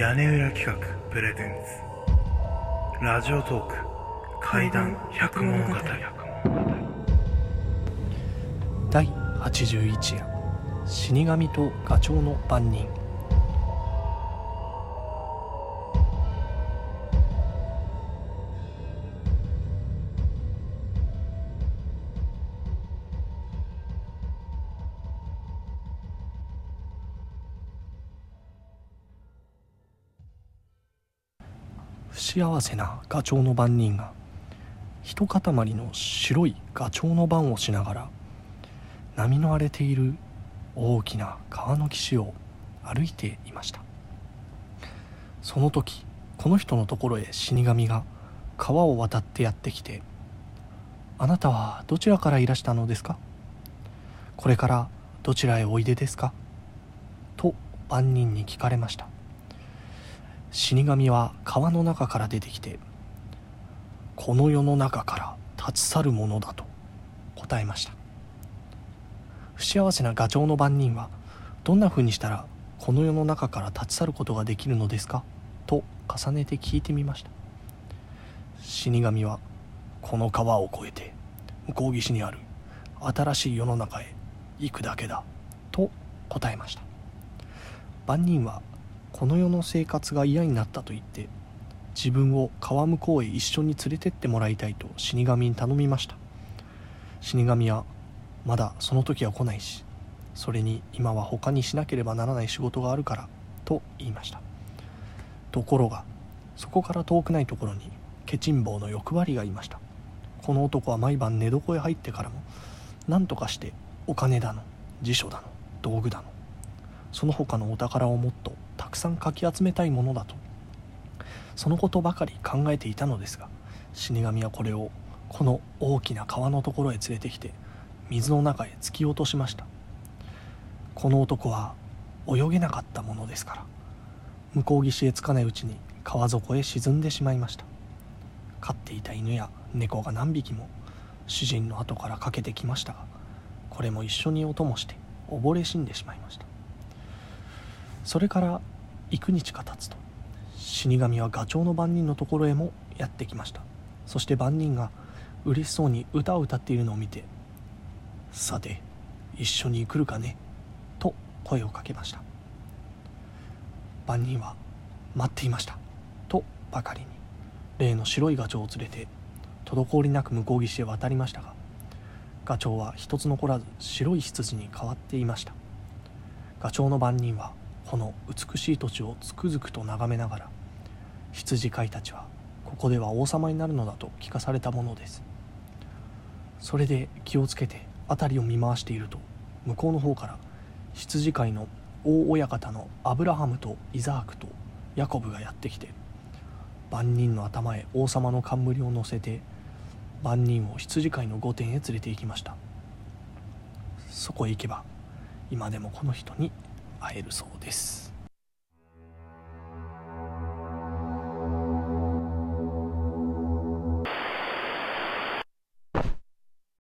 屋根裏企画プレゼンツ。ラジオトーク怪談百物語。第81夜。死神とガチョウの番人。不幸せなガチョウの番人が一塊の白いガチョウの番をしながら波の荒れている大きな川の岸を歩いていました。その時この人のところへ死神が川を渡ってやってきて「あなたはどちらからいらしたのですか？これからどちらへおいでですか?」と万人に聞かれました。死神は川の中から出てきて「この世の中から立ち去るものだ」と答えました。不幸せなガチョウの番人はどんな風にしたらこの世の中から立ち去ることができるのですか？と重ねて聞いてみました。死神はこの川を越えて向こう岸にある新しい世の中へ行くだけだと答えました。万人はこの世の生活が嫌になったと言って自分を川向こうへ一緒に連れてってもらいたいと死神に頼みました。死神はまだその時は来ないしそれに今は他にしなければならない仕事があるからと言いました。ところがそこから遠くないところにケチン坊の欲張りがいました。この男は毎晩寝床へ入ってからも何とかしてお金だの辞書だの道具だのその他のお宝をもっとくさんかき集めたいものだと。そのことばかり考えていたのですが死神はこれをこの大きな川のところへ連れてきて水の中へ突き落としました。この男は泳げなかったものですから向こう岸へ着かないうちに川底へ沈んでしまいました。飼っていた犬や猫が何匹も主人の後からかけてきましたがこれも一緒にお供して溺れ死んでしまいました。それから幾日か経つと。死神はガチョウの番人のところへもやってきました。そして番人が嬉しそうに歌を歌っているのを見て「さて一緒に来るかね?」と声をかけました。番人は「待っていました」とばかりに例の白いガチョウを連れて滞りなく向こう岸へ渡りましたがガチョウは一つ残らず白い羊に変わっていました。ガチョウの番人はこの美しい土地をつくづくと眺めながら羊飼いたちはここでは王様になるのだと聞かされたものです。それで気をつけて辺りを見回していると向こうの方から羊飼いの大親方のアブラハムとイザークとヤコブがやってきて万人の頭へ王様の冠を乗せて万人を羊飼いの御殿へ連れて行きました。そこへ行けば今でもこの人に会えるそうです。